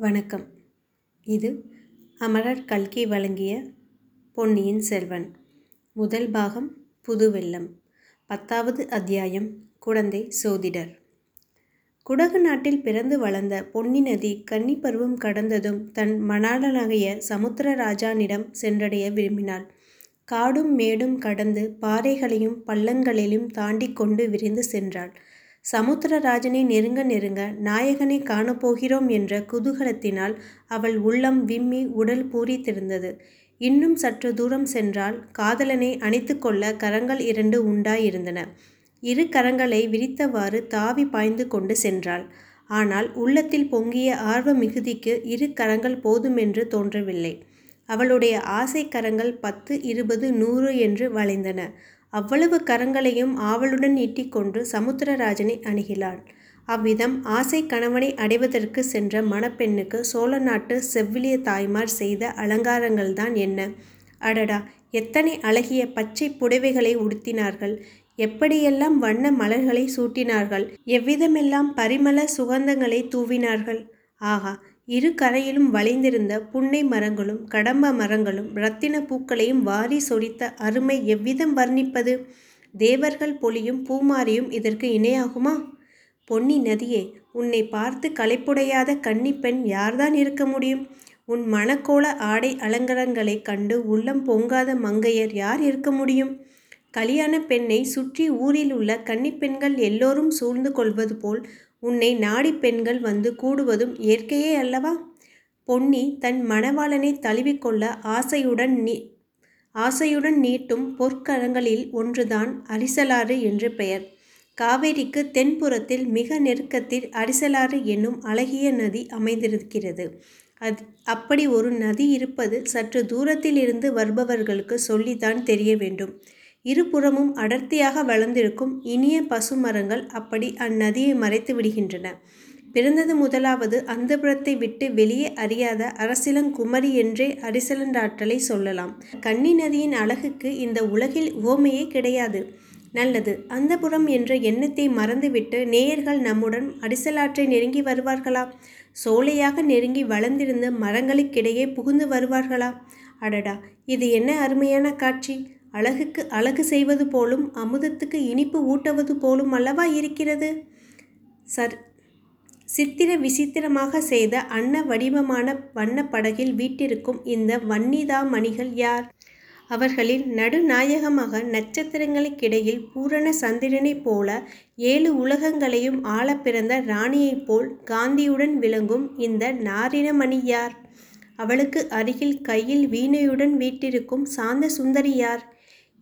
வணக்கம். இது அமரர் கல்கி வழங்கிய பொன்னியின் செல்வன். முதல் பாகம் புதுவெல்லம் பத்தாவது அத்தியாயம் குழந்தை சோதிடர். குடகு நாட்டில் பிறந்து வளர்ந்த பொன்னி நதி கன்னிப்பருவம் கடந்ததும் தன் மணாளனாகிய சமுத்திரராஜானிடம் சென்றடைய விரும்பினாள். காடும் மேடும் கடந்து பாறைகளையும் பள்ளங்களிலும் தாண்டி கொண்டு விரைந்து சென்றாள். சமுத்திரராஜனை நெருங்க நெருங்க நாயகனை காணப்போகிறோம் என்ற குதூகலத்தினால் அவள் உள்ளம் விம்மி உடல் பூரித்திருந்தது. இன்னும் சற்று தூரம் சென்றால் காதலனை அணைத்து கொள்ள கரங்கள் இரண்டு உண்டாயிருந்தன. இரு கரங்களை விரித்தவாறு தாவி பாய்ந்து கொண்டு சென்றாள். ஆனால் உள்ளத்தில் பொங்கிய ஆர்வ மிகுதிக்கு இரு கரங்கள் போதுமென்று தோன்றவில்லை. அவளுடைய ஆசை கரங்கள் பத்து இருபது நூறு என்று வளைந்தன. அவ்வளவு கரங்களையும் ஆவலுடன் நீட்டிக்கொண்டு சமுத்திரராஜனை அணுகினாள். அவ்விதம் ஆசை கணவனை அடைவதற்கு சென்ற மணப்பெண்ணுக்கு சோழ நாட்டு செவ்விலிய தாய்மார் செய்த அலங்காரங்கள்தான் என்ன? அடடா! எத்தனை அழகிய பச்சை புடவைகளை உடுத்தினார்கள். எப்படியெல்லாம் வண்ண மலர்களை சூட்டினார்கள். எவ்விதமெல்லாம் பரிமள சுகந்தங்களை தூவினார்கள். ஆகா! இரு கரையிலும் வளைந்திருந்த புன்னை மரங்களும் கடம்ப மரங்களும் இரத்தின பூக்களையும் வாரி சொரித்த அருமை எவ்விதம் வர்ணிப்பது? தேவர்கள் பொலியும் பூமாரியும் இதற்கு இணையாகுமா? பொன்னி நதியே உன்னை பார்த்து களைப்புடையாத கன்னிப்பெண் யார்தான் இருக்க முடியும்? உன் மணக்கோல ஆடை அலங்கரங்களை கண்டு உள்ளம் பொங்காத மங்கையர் யார் இருக்க முடியும்? கல்யாண பெண்ணை சுற்றி ஊரில் உள்ள கன்னிப்பெண்கள் எல்லோரும் சூழ்ந்து கொள்வது போல் உன்னை நாடி பெண்கள் வந்து கூடுவதும் இயற்கையே அல்லவா? பொன்னி தன் மணவாளனை தழுவிக்கொள்ள ஆசையுடன் நீ ஆசையுடன் நீட்டும் பொற்கரங்களில் ஒன்றுதான் அரிசலாறு என்று பெயர். காவேரிக்கு தென்புறத்தில் மிக நெருக்கத்தில் அரிசலாறு என்னும் அழகிய நதி அமைந்திருக்கிறது. அது அப்படி ஒரு நதி இருப்பது சற்று தூரத்தில் இருந்து வருபவர்களுக்கு சொல்லித்தான் தெரிய வேண்டும். இருபுறமும் அடர்த்தியாக வளர்ந்திருக்கும் இனிய பசுமரங்கள் அப்படி அந்நதியை மறைத்து விடுகின்றன. பிறந்தது முதலாவது அந்தபுரத்தை விட்டு வெளியே அறியாத அரசிலங்குமரி என்றே அரிசலண்டாற்றலை சொல்லலாம். கன்னி நதியின் அழகுக்கு இந்த உலகில் உவமையே கிடையாது. நல்லது அந்தபுரம் என்ற எண்ணத்தை மறந்துவிட்டு நேயர்கள் நம்முடன் அரிசலாற்றை நெருங்கி வருவார்களா? சோலையாக நெருங்கி வளர்ந்திருந்த மரங்களுக்கிடையே புகுந்து வருவார்களா? அடடா இது என்ன அருமையான காட்சி! அழகுக்கு அழகு செய்வது போலும் அமுதத்துக்கு இனிப்பு ஊட்டுவது போலும் அல்லவா இருக்கிறது? சர் சித்திர விசித்திரமாக செய்த அன்ன வடிவமான வண்ணப்படகில் வீட்டிருக்கும் இந்த வன்னிதா மணிகள் யார்? அவர்களில் நடுநாயகமாக நட்சத்திரங்களுக்கிடையில் பூரண சந்திரனைப் போல ஏழு உலகங்களையும் ஆள பிறந்த ராணியைப் போல் காந்தியுடன் விளங்கும் இந்த நாரினமணி யார்? அவளுக்கு அருகில் கையில் வீணையுடன் வீட்டிருக்கும் சாந்த சுந்தரி யார்?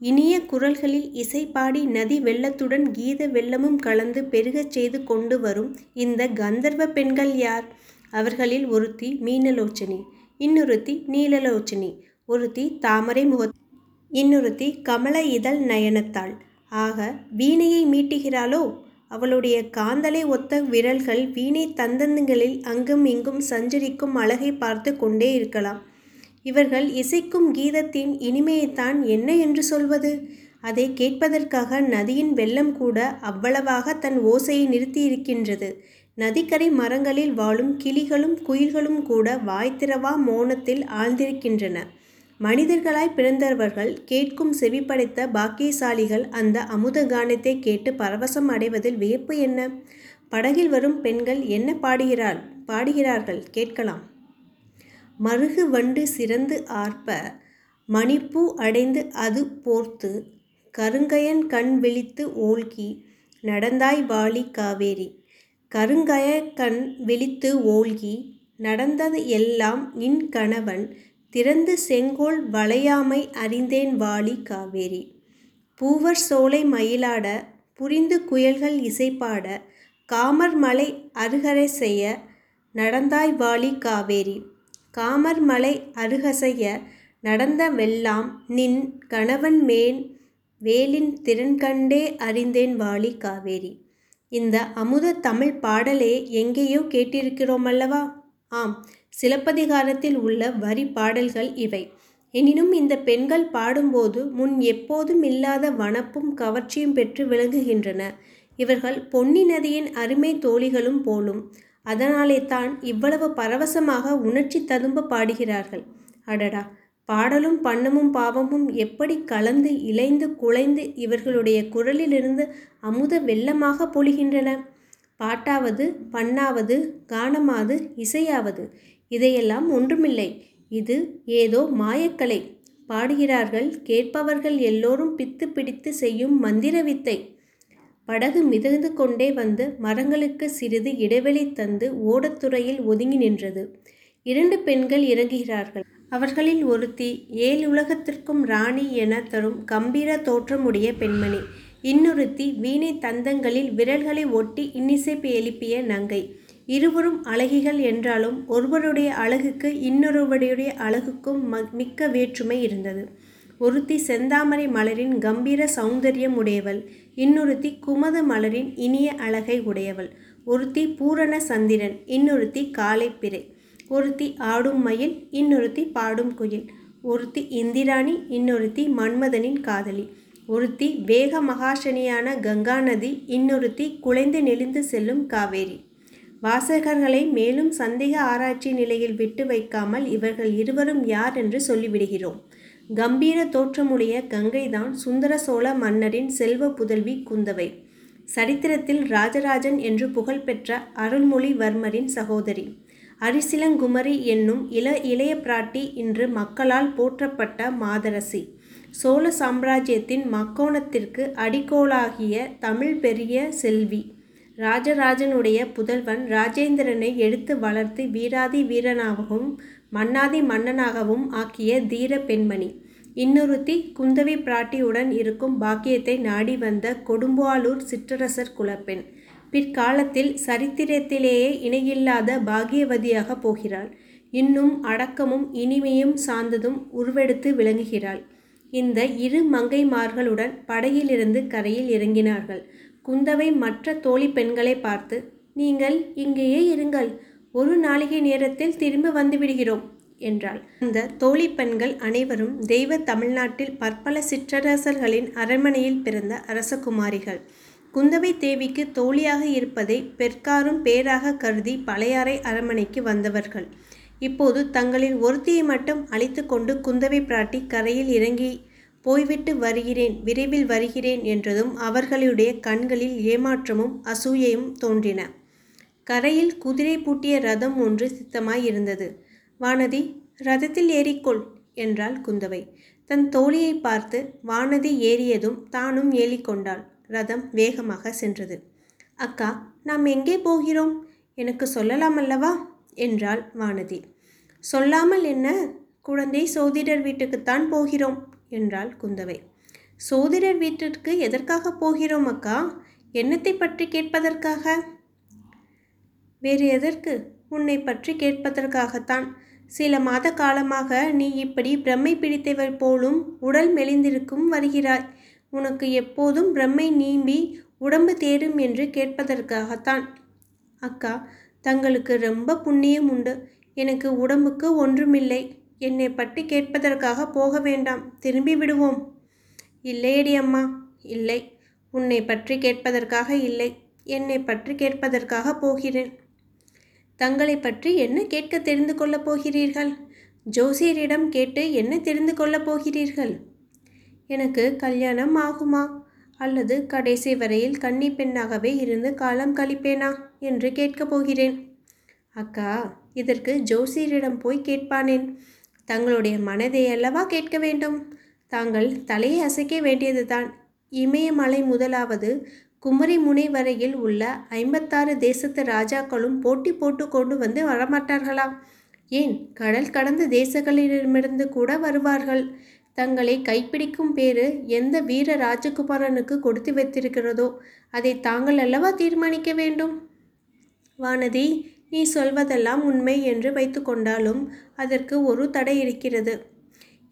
இனிய குரல்களில் இசை பாடி நதி வெள்ளத்துடன் கீத வெள்ளமும் கலந்து பெருகச் செய்து கொண்டு வரும் இந்த கந்தர்வ பெண்கள் யார்? அவர்களில் ஒருத்தி மீனலோச்சனி இன்னொருத்தி நீலலோச்சனி ஒருத்தி தாமரை முக இன்னொருத்தி கமல இதழ் நயனத்தாள். ஆக வீணையை மீட்டுகிறாளோ? அவளுடைய காந்தலை ஒத்த விரல்கள் வீணை தந்தங்களில் அங்கும் இங்கும் சஞ்சரிக்கும் அழகை பார்த்து கொண்டே இருக்கலாம். இவர்கள் இசைக்கும் கீதத்தின் இனிமையைத்தான் என்ன என்று சொல்வது? அதை கேட்பதற்காக நதியின் வெள்ளம் கூட அவ்வளவாக தன் ஓசையை நிறுத்தியிருக்கின்றது. நதிக்கரை மரங்களில் வாழும் கிளிகளும் குயில்களும் கூட வாய்த்திரவா மோனத்தில் ஆழ்ந்திருக்கின்றன. மனிதர்களாய் பிறந்தவர்கள் கேட்கும் செவிப்படைத்த பாக்கியசாலிகள் அந்த அமுத கானத்தை கேட்டு பரவசம் அடைவதில் வியப்பு என்ன? படகில் வரும் பெண்கள் என்ன பாடுகிறாள் பாடுகிறார்கள் கேட்கலாம். மருகு வண்டு சிறந்து ஆர்ப்ப மணிப்பூ அடைந்து அது போர்த்து கருங்கயன் கண் விழித்து ஓல்கி நடந்தாய் வாலி காவேரி. கருங்கய கண் விழித்து ஓல்கி நடந்தது எல்லாம் நின் கணவன் திறந்து செங்கோல் வளையாமை அறிந்தேன் வாலி காவேரி. பூவர் சோலை மயிலாட புரிந்து குயல்கள் இசைப்பாட காமர் மலை அருகரை செய்ய நடந்தாய் வாலி காவேரி. காமர்மலை அருகசைய நடந்த வெல்லாம் நின் கணவன் மேன் வேலின் திறன் கண்டே அறிந்தேன் வாலி காவேரி. இந்த அமுத தமிழ் பாடலே எங்கேயோ கேட்டிருக்கிறோமல்லவா? ஆம் சிலப்பதிகாரத்தில் உள்ள வரி பாடல்கள் இவை. எனினும் இந்த பெண்கள் பாடும்போது முன் எப்போதும் இல்லாத வனப்பும் கவர்ச்சியும் பெற்று விளங்குகின்றன. இவர்கள் பொன்னி நதியின் அருமை தோழிகளும் போலும் அதனாலே தான் இவ்வளவு பரவசமாக உணர்ச்சி ததும்ப பாடுகிறார்கள். அடடா! பாடலும் பண்ணமும் பாவமும் எப்படி கலந்து இளைந்து குலைந்து இவர்களுடைய குரலிலிருந்து அமுத வெள்ளமாக பொழிகின்றன? பாட்டாவது பண்ணாவது கானமாவது இசையாவது இதையெல்லாம் ஒன்றுமில்லை. இது ஏதோ மாயக்கலை. பாடுகிறார்கள் கேட்பவர்கள் எல்லோரும் பித்து பிடித்து செய்யும் மந்திர வித்தை படகு மிதந்து கொண்டே வந்து மரங்களுக்கு சிறிது இடைவெளி தந்து ஓடத்துறையில் ஒதுங்கி நின்றது. இரண்டு பெண்கள் இறங்குகிறார்கள். அவர்களில் ஒருத்தி ஏழு உலகத்திற்கும் ராணி என தரும் கம்பீர தோற்றமுடைய பெண்மணி. இன்னொருத்தி வீணை தந்தங்களில் விரல்களை ஒட்டி இன்னிசைப்பு எழுப்பிய நங்கை. இருவரும் அழகிகள் என்றாலும் ஒருவருடைய அழகுக்கு இன்னொருவருடைய அழகுக்கும் மிக்க வேற்றுமை இருந்தது. ஒருத்தி செந்தாமரை மலரின் கம்பீர சௌந்தரியம் உடையவள் இன்னொருத்தி குமத மலரின் இனிய அழகை உடையவள். ஒருத்தி பூரண சந்திரன் இன்னொருத்தி காலை பிறை. ஒருத்தி ஆடும் மயில் இன்னொருத்தி பாடும் குயில். ஒருத்தி இந்திராணி இன்னொருத்தி மன்மதனின் காதலி. ஒருத்தி வேக மகாசனியான கங்கா நதி இன்னொருத்தி குலைந்து நெளிந்து செல்லும் காவேரி. வாசகர்களை மேலும் சந்தேக ஆராய்ச்சி நிலையில் விட்டு வைக்காமல் இவர்கள் இருவரும் யார் என்று சொல்லிவிடுகிறோம். கம்பீர தோற்றமுடைய கங்கைதான் சுந்தர சோழ மன்னரின் செல்வ புதல்வி குந்தவை. சரித்திரத்தில் ராஜராஜன் என்று புகழ்பெற்ற அருள்மொழிவர்மரின் சகோதரி. அரிசிலங்குமரி என்னும் இள இளைய பிராட்டி இன்று மக்களால் போற்றப்பட்ட மாதரசி. சோழ சாம்ராஜ்யத்தின் மக்கோணத்திற்கு அடிக்கோளாகிய தமிழ் பெரிய செல்வி. ராஜராஜனுடைய புதல்வன் ராஜேந்திரனை எடுத்து வளர்த்து வீராதி வீரனாகவும் மன்னாதி மன்னனாகவும் ஆக்கிய தீர பெண்மணி. இன்னொருத்தி குந்தவி பிராட்டியுடன் இருக்கும் பாக்கியத்தை நாடி வந்த கொடும்பாளூர் சிற்றரசர் குலப்பெண். பிற்காலத்தில் சரித்திரத்திலேயே இணையில்லாத பாகியவதியாக போகிறாள். இன்னும் அடக்கமும் இனிமையும் சார்ந்ததும் உருவெடுத்து விளங்குகிறாள். இந்த இரு மங்கைமார்களுடன் படகிலிருந்து கரையில் இறங்கினார்கள். குந்தவை மற்ற தோழி பெண்களை பார்த்து நீங்கள் இங்கேயே இருங்கள். ஒரு நாளிகை நேரத்தில் திரும்ப வந்துவிடுகிறோம் என்றாள். அந்த தோழி பெண்கள் அனைவரும் தெய்வ தமிழ்நாட்டில் பற்பல சிற்றரசர்களின் அரண்மனையில் பிறந்த அரசகுமாரிகள். குந்தவை தேவிக்கு தோழியாக இருப்பதை பெற்காரும் பேராக கருதி பழையாறை அரண்மனைக்கு வந்தவர்கள். இப்போது தங்களின் ஒருத்தியை மட்டும் அழைத்து கொண்டு குந்தவை பிராட்டி கரையில் இறங்கி போய்விட்டு வருகிறேன் விரைவில் வருகிறேன் என்றதும் அவர்களுடைய கண்களில் ஏமாற்றமும் அசூயையும் தோன்றின. கரையில் குதிரை பூட்டிய ரதம் ஒன்று சித்தமாய் இருந்தது வானதி ரதத்தில் ஏறிக்கொள் என்றாள் குந்தவை. தன் தோழியை பார்த்து வானதி ஏறியதும் தானும் ஏறிக்கொண்டாள் ரதம் வேகமாக சென்றது. அக்கா நாம் எங்கே போகிறோம்? எனக்கு சொல்லலாம் அல்லவா என்றாள் வானதி. சொல்லாமல் என்ன? குழந்தை சோதிடர் வீட்டுக்குத்தான் போகிறோம் என்றாள் குந்தவை. சோதிடர் வீட்டிற்கு எதற்காக போகிறோம் அக்கா? என்னத்தை பற்றி கேட்பதற்காக? வேறு எதற்கு? உன்னை பற்றி கேட்பதற்காகத்தான். சில மாத காலமாக நீ இப்படி பிரம்மை பிடித்தவர் போலும் உடல் மெலிந்திருக்கும் வருகிறாய். உனக்கு எப்போதும் பிரம்மை நீம்பி உடம்பு தேடும் என்று கேட்பதற்காகத்தான். அக்கா தங்களுக்கு ரொம்ப புண்ணியம் உண்டு. எனக்கு உடம்புக்கு ஒன்றுமில்லை. என்னை பற்றி கேட்பதற்காக போக வேண்டாம். திரும்பி விடுவோம். இல்லையடி அம்மா இல்லை. உன்னை பற்றி கேட்பதற்காக இல்லை. என்னை பற்றி கேட்பதற்காக போகிறேன். தங்களை பற்றி என்ன கேட்க தெரிந்து கொள்ளப் போகிறீர்கள்? ஜோசியரிடம் கேட்டு என்ன தெரிந்து கொள்ளப் போகிறீர்கள்? எனக்கு கல்யாணம் ஆகுமா? அல்லது கடைசி வரையில் கன்னி பெண்ணாகவே இருந்து காலம் கழிப்பேனா? என்று கேட்கப் போகிறேன். அக்கா இதற்கு ஜோசியரிடம் போய் கேட்பானேன். தங்களுடைய மனதை அல்லவா கேட்க வேண்டும்? தாங்கள் தலையை அசைக்க வேண்டியதுதான். இமயமலை முதலாவது குமரி முனை வரையில் உள்ள ஐம்பத்தாறு தேசத்து ராஜாக்களும் போட்டி போட்டு கொண்டு வந்து வரமாட்டார்களா ஏன்? கடல் கடந்த தேசங்களிடமிருந்து கூட வருவார்கள். தங்களை கைப்பிடிக்கும் பேரு எந்த வீர ராஜகுமாரனுக்கு கொடுத்து வைத்திருக்கிறதோ அதை தாங்கள் அல்லவா தீர்மானிக்க வேண்டும்? வானதி நீ சொல்வதெல்லாம் உண்மை என்று வைத்துக்கொண்டாலும் அதற்கு ஒரு தடை இருக்கிறது.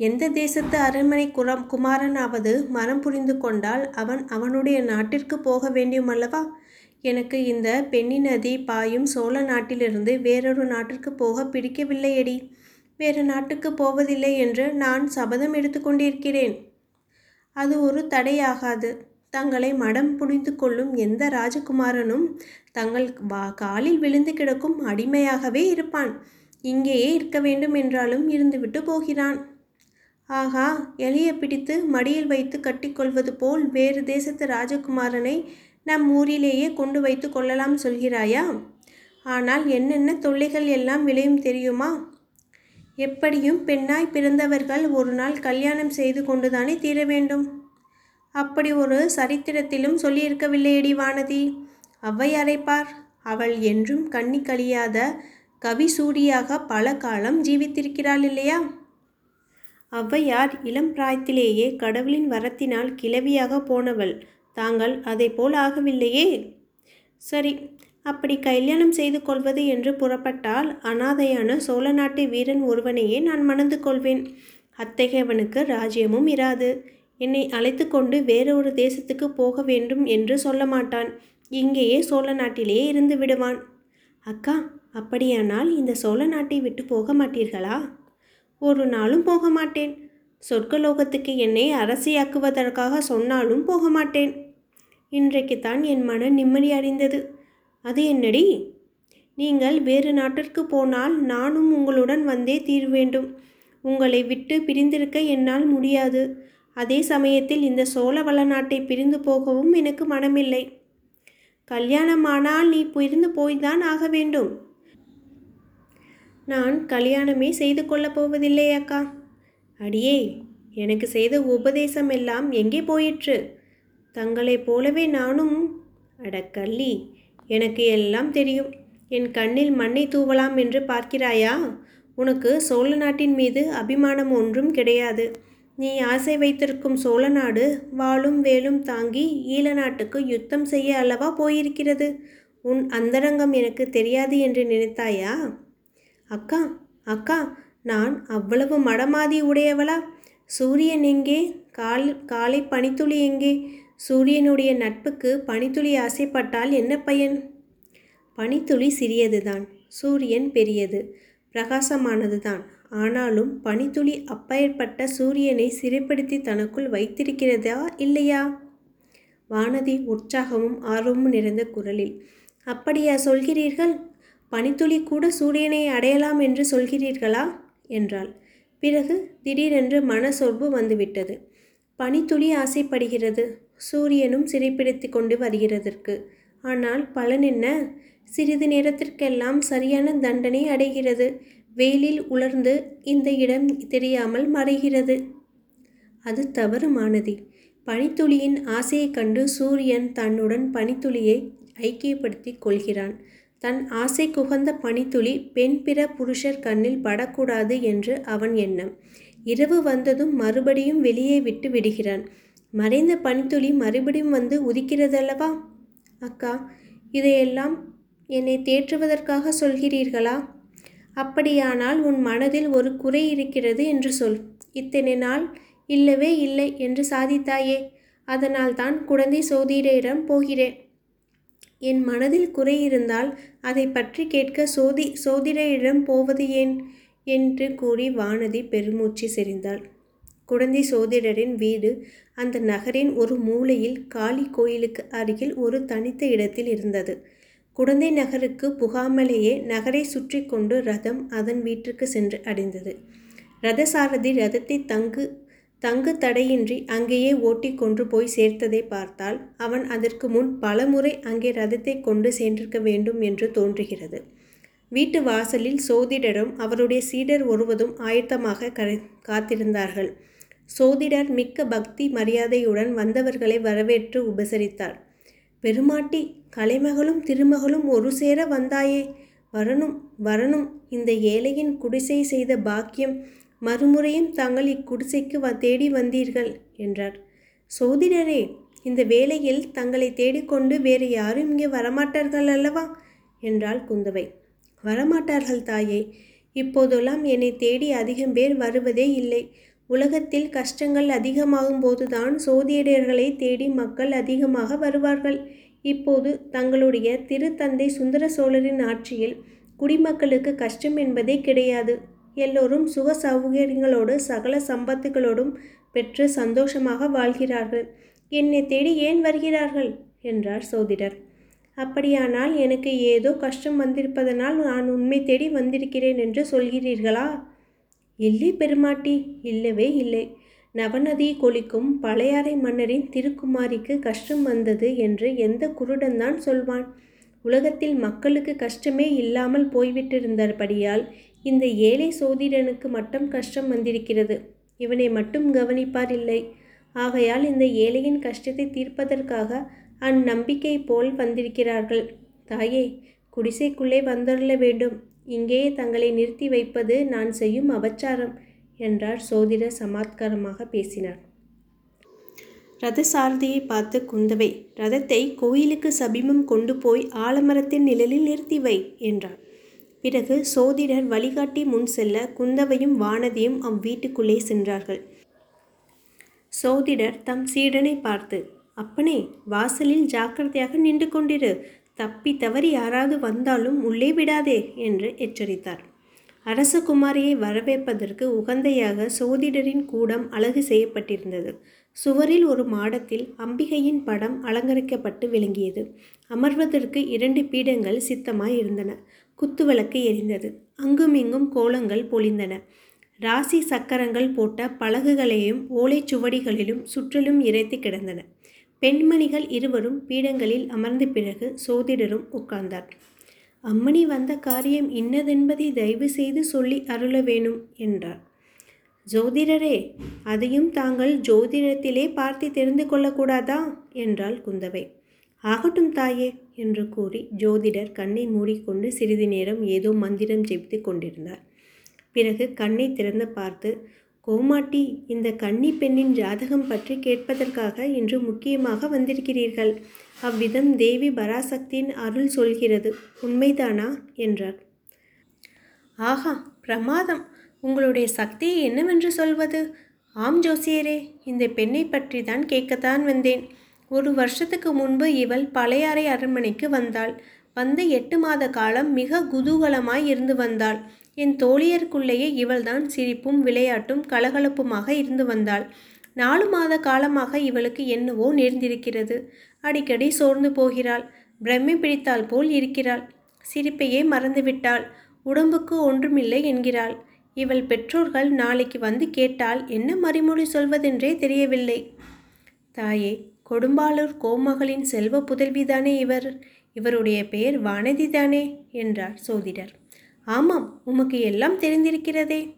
எந்த தேசத்து அரண்மனை குரம் குமாரனாவது மனம் புரிந்து கொண்டால் அவன் அவனுடைய நாட்டிற்கு போக வேண்டியுமல்லவா எனக்கு இந்த பெண்ணி நதி பாயும் சோழ நாட்டிலிருந்து வேறொரு நாட்டிற்கு போக பிடிக்கவில்லையடி. வேறு நாட்டுக்கு போவதில்லை என்று நான் சபதம் எடுத்துக்கொண்டிருக்கிறேன் அது ஒரு தடையாகாது. தங்களை மடம் புரிந்து கொள்ளும் எந்த ராஜகுமாரனும் தங்கள் வா காலில் விழுந்து கிடக்கும் அடிமையாகவே இருப்பான். இங்கேயே இருக்க வேண்டும் என்றாலும் இருந்துவிட்டு போகிறான். ஆகா எலியை பிடித்து மடியில் வைத்து கட்டிக்கொள்வது போல் வேறு தேசத்து ராஜகுமாரனை நம் ஊரிலேயே கொண்டு வைத்து கொள்ளலாம் சொல்கிறாயா? ஆனால் என்னென்ன தொல்லைகள் எல்லாம் விளையும் தெரியுமா? எப்படியும் பெண்ணாய் பிறந்தவர்கள் ஒரு நாள் கல்யாணம் செய்து கொண்டுதானே தீர வேண்டும். அப்படி ஒரு சரித்திரத்திலும் சொல்லியிருக்கவில்லையடி வானதி. ஔவையாரை பார் அவள் என்றும் கண்ணி கழியாத கவிசூரியாக பல காலம் ஜீவித்திருக்கிறாள் இல்லையா? ஔவையார் இளம் பிராயத்திலேயே கடவுளின் வரத்தினால் கிழவியாக போனவள். தாங்கள் அதை போல் ஆகவில்லையே? சரி அப்படி கல்யாணம் செய்து கொள்வது என்று புறப்பட்டால் அனாதையான சோழ நாட்டு வீரன் ஒருவனையே நான் மணந்து கொள்வேன். அத்தகையவனுக்கு ராஜ்யமும் இராது. என்னை அழைத்து கொண்டு வேறொரு தேசத்துக்கு போக வேண்டும் என்று சொல்ல மாட்டான். இங்கேயே சோழ நாட்டிலேயே இருந்து விடுவான். அக்கா அப்படியானால் இந்த சோழ நாட்டை விட்டு போக மாட்டீர்களா? ஒரு நாளும் போக மாட்டேன் சொர்க்கலோகத்துக்கு என்னை அரசியாக்குவதற்காக சொன்னாலும் போக மாட்டேன் இன்றைக்கு தான் என் மன நிம்மதி அடைந்தது அது என்னடி? நீங்கள் வேறு நாட்டிற்கு போனால் நானும் உங்களுடன் வந்தே தீர்வேண்டும் உங்களை விட்டு பிரிந்திருக்க என்னால் முடியாது. அதே சமயத்தில் இந்த சோழ வளநாட்டை பிரிந்து போகவும் எனக்கு மனமில்லை. கல்யாணமானால் நீ பிரிந்து போய்தான் ஆக வேண்டும். நான் கல்யாணமே செய்து கொள்ளப் போவதில்லை அக்கா. அடியே எனக்கு செய்த உபதேசம் எல்லாம் எங்கே போயிற்று? தங்களைப் போலவே நானும். அடக்கல்லி எனக்கு எல்லாம் தெரியும். என் கண்ணில் மண்ணை தூவலாம் என்று பார்க்கிறாயா? உனக்கு சோழ நாட்டின் மீது அபிமானம் ஒன்றும் கிடையாது. நீ ஆசை வைத்திருக்கும் சோழ நாடு வாளும் வேலும் தாங்கி ஈழ நாட்டுக்கு யுத்தம் செய்ய அல்லவா போயிருக்கிறது? உன் அந்தரங்கம் எனக்கு தெரியாது என்று நினைத்தாயா? அக்கா அக்கா நான் அவ்வளவு மடமாதி உடையவளா? சூரியன் எங்கே? கால் காலை பனித்துளி எங்கே? சூரியனுடைய நட்புக்கு பனித்துளி ஆசைப்பட்டால் என்ன பயன்? பனித்துளி சிறியதுதான் சூரியன் பெரியது பிரகாசமானதுதான். ஆனாலும் பனித்துளி அப்பேற்பட்ட சூரியனை சிறைப்படுத்தி தனக்குள் வைத்திருக்கிறதா இல்லையா? வானதி உற்சாகமும் ஆர்வமும் நிறைந்த குரலில் அப்படியா சொல்கிறீர்கள்? பனித்துளி கூட சூரியனை அடையலாம் என்று சொல்கிறீர்களா? என்றாள். பிறகு திடீரென்று மனசோர்வு வந்துவிட்டது. பனித்துளி ஆசைப்படுகிறது. சூரியனும் சிறைப்பிடித்து கொண்டு வருகிறதற்கு. ஆனால் பலன் என்ன? சிறிது நேரத்திற்கெல்லாம் சரியான தண்டனை அடைகிறது. வெயிலில் உலர்ந்து இந்த இடம் தெரியாமல் மறைகிறது. அது தவறுமானதி. பனித்துளியின் ஆசையைக் கண்டு சூரியன் தன்னுடன் பனித்துளியை ஐக்கியப்படுத்தி கொள்கிறான். தன் ஆசை குகந்த பனித்துளி பெண் பிற புருஷர் கண்ணில் படக்கூடாது என்று அவன் எண்ணம். இரவு வந்ததும் மறுபடியும் வெளியே விட்டு விடுகிறான். மறைந்த பனித்துளி மறுபடியும் வந்து உதிக்கிறதல்லவா? அக்கா இதையெல்லாம் என்னை தேற்றுவதற்காக சொல்கிறீர்களா? அப்படியானால் உன் மனதில் ஒரு குறை இருக்கிறது என்று சொல். இத்தனை நாள் இல்லவே இல்லை என்று சாதித்தாயே. அதனால் தான் குழந்தை சோதிடரிடம் போகிறேன். என் மனதில் குறை இருந்தால் அதை பற்றி கேட்க சோதி சோதிடரிடம் போவது ஏன்? என்று கூறி வானதி பெருமூச்சு செறிந்தாள். குழந்தை சோதிடரின் வீடு அந்த நகரின் ஒரு மூலையில் காளி கோயிலுக்கு அருகில் ஒரு தனித்த இடத்தில் இருந்தது. குழந்தை நகருக்கு புகாமலேயே நகரை சுற்றி கொண்டு ரதம் அதன் வீட்டிற்கு சென்று அடைந்தது. ரதசாரதி ரதத்தை தங்கு தங்கு தடையின்றி அங்கேயே ஓட்டி கொண்டு போய் சேர்த்ததை பார்த்தால் அவன் அதற்கு முன் பலமுறை அங்கே ரதத்தை கொண்டு சென்றிருக்க வேண்டும் என்று தோன்றுகிறது. வீட்டு வாசலில் சோதிடரும் அவருடைய சீடர் ஒருவதும் ஆயத்தமாக கரை காத்திருந்தார்கள். சோதிடர் மிக்க பக்தி மரியாதையுடன் வந்தவர்களை வரவேற்று உபசரித்தார். பெருமாட்டி கலைமகளும் திருமகளும் ஒரு சேர வந்தாயே. வரணும் வரணும். இந்த ஏழையின் குடிசை செய்த பாக்கியம் மறுமுறையும் தாங்கள் இக்குடிசைக்கு வ தேடி வந்தீர்கள் என்றார். சோதிடரே இந்த வேளையில் தங்களை தேடிக்கொண்டு வேறு யாரும் இங்கே வரமாட்டார்கள் அல்லவா? என்றாள் குந்தவை. வரமாட்டார்கள் தாயே இப்போதெல்லாம் என்னை தேடி அதிகம் பேர் வருவதே இல்லை. உலகத்தில் கஷ்டங்கள் அதிகமாகும் போதுதான் சோதிடர்களை தேடி மக்கள் அதிகமாக வருவார்கள். இப்போது தங்களுடைய திருத்தந்தை சுந்தர சோழரின் ஆட்சியில் குடிமக்களுக்கு கஷ்டம் என்பதே கிடையாது. எல்லோரும் சுக சௌகரியங்களோடு சகல சம்பத்துகளோடும் பெற்று சந்தோஷமாக வாழ்கிறார்கள். என்னை தேடி ஏன் வருகிறார்கள்? என்றார் சோதிடர். அப்படியானால் எனக்கு ஏதோ கஷ்டம் வந்திருப்பதனால் நான் உண்மை தேடி வந்திருக்கிறேன் என்று சொல்கிறீர்களா? இல்லை பெருமாட்டி இல்லவே இல்லை. நவநதி கொளிக்கும் பழையாறை மன்னரின் திருக்குமாரிக்கு கஷ்டம் வந்தது என்று எந்த குருடன்தான் சொல்வான்? உலகத்தில் மக்களுக்கு கஷ்டமே இல்லாமல் போய்விட்டிருந்தபடியால் இந்த ஏழை சோதிடனுக்கு மட்டும் கஷ்டம் வந்திருக்கிறது. இவனை மட்டும் கவனிப்பார் இல்லை. ஆகையால் இந்த ஏழையின் கஷ்டத்தை தீர்ப்பதற்காக அந்நம்பிக்கை போல் வந்திருக்கிறார்கள். தாயே குடிசைக்குள்ளே வந்தருள வேண்டும். இங்கேயே தங்களை நிறுத்தி வைப்பது நான் செய்யும் அபச்சாரம் என்றார் சோதிடர் சமாத்காரமாக பேசினார். ரதசாரதியை பார்த்து குந்தவை ரதத்தை கோயிலுக்கு சபிமம் கொண்டு போய் ஆலமரத்தின் நிழலில் நிறுத்தி வை என்றார் பிறகு சோதிடர் வழிகாட்டி முன் செல்ல குந்தவையும் வானதியும் அவ்வீட்டுக்குள்ளே சென்றார்கள். சோதிடர் தம் சீடனை பார்த்து அப்பனே வாசலில் ஜாக்கிரதையாக நின்று கொண்டிரு. தப்பி தவறி யாராவது வந்தாலும் உள்ளே விடாதே என்று எச்சரித்தார். அரசகுமாரியை வரவேற்பதற்கு உகந்தையாக சோதிடரின் கூடம் அழகு செய்யப்பட்டிருந்தது. சுவரில் ஒரு மாடத்தில் அம்பிகையின் படம் அலங்கரிக்கப்பட்டு விளங்கியது. அமர்வதற்கு இரண்டு பீடங்கள் சித்தமாய் இருந்தன. குத்துவிளக்கு எரிந்தது. அங்குமிங்கும் கோலங்கள் பொழிந்தன. ராசி சக்கரங்கள் போட்ட பலகுகளையும் ஓலைச்சுவடிகளிலும் சுற்றிலும் இறைத்து கிடந்தன. பெண்மணிகள் இருவரும் பீடங்களில் அமர்ந்த பிறகு சோதிடரும் உட்கார்ந்தார். அம்மணி வந்த காரியம் இன்னதென்பதை தயவு செய்து சொல்லி அருள வேணும் என்றார். ஜோதிடரே அதையும் தாங்கள் ஜோதிடத்திலே பார்த்து தெரிந்து கொள்ளக்கூடாதா? என்றாள் குந்தவை. ஆகட்டும் தாயே என்று கூறி ஜோதிடர் கண்ணை மூடிக்கொண்டு சிறிது நேரம் ஏதோ மந்திரம் ஜெபித்து கொண்டிருந்தார். பிறகு கண்ணை திறந்து பார்த்து கோமாட்டி இந்த கன்னி பெண்ணின் ஜாதகம் பற்றி கேட்பதற்காக இன்று முக்கியமாக வந்திருக்கிறீர்கள். அவ்விதம் தேவி பராசக்தியின் அருள் சொல்கிறது. உண்மைதானா? என்றார். ஆஹா பிரமாதம். உங்களுடைய சக்தியை என்னவென்று சொல்வது? ஆம் ஜோசியரே இந்த பெண்ணை பற்றி தான் கேட்கத்தான் வந்தேன். ஒரு வருஷத்துக்கு முன்பு இவள் பழையாறை அரண்மனைக்கு வந்தாள். வந்து எட்டு மாத காலம் மிக குதூகலமாய் இருந்து வந்தாள். என் தோழியருக்குள்ளேயே இவள்தான் சிரிப்பும் விளையாட்டும் கலகலப்புமாக இருந்து வந்தாள். நாலு மாத காலமாக இவளுக்கு என்னவோ நேர்ந்திருக்கிறது. அடிக்கடி சோர்ந்து போகிறாள். பிரம்மை பிடித்தால் போல் இருக்கிறாள். சிரிப்பையே மறந்துவிட்டாள். உடம்புக்கு ஒன்றுமில்லை என்கிறாள். இவள் பெற்றோர்கள் நாளைக்கு வந்து கேட்டால் என்ன மறுமொழி சொல்வதென்றே தெரியவில்லை. தாயே கொடும்பாளூர் கோமகளின் செல்வ புதல்விதானே இவர்? இவருடைய பெயர் வானதிதானே என்றார் சோதிடர். ஆமாம் உமக்கு எல்லாம் தெரிந்திருக்கிறதே.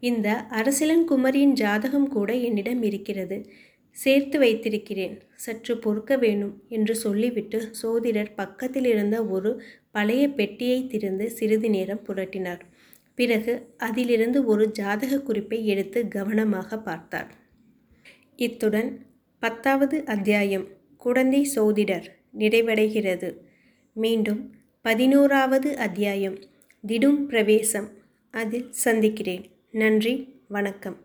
இந்த அரசிலன் குமரியின் ஜாதகம் கூட என்னிடம் இருக்கிறது. சேர்த்து வைத்திருக்கிறேன். சற்று பொறுக்க வேணும் என்று சொல்லிவிட்டு சோதிடர் பக்கத்தில் இருந்த ஒரு பழைய பெட்டியை திறந்து சிறிது நேரம் புரட்டினார். பிறகு அதிலிருந்து ஒரு ஜாதக குறிப்பை எடுத்து கவனமாக பார்த்தார். இத்துடன் பத்தாவது அத்தியாயம். குழந்தை சோதிடர் நிறைவடைகிறது. மீண்டும் பதினோராவது அத்தியாயம். திடும் பிரவேசம். அதில் சந்திக்கிறேன். நன்றி. வணக்கம்.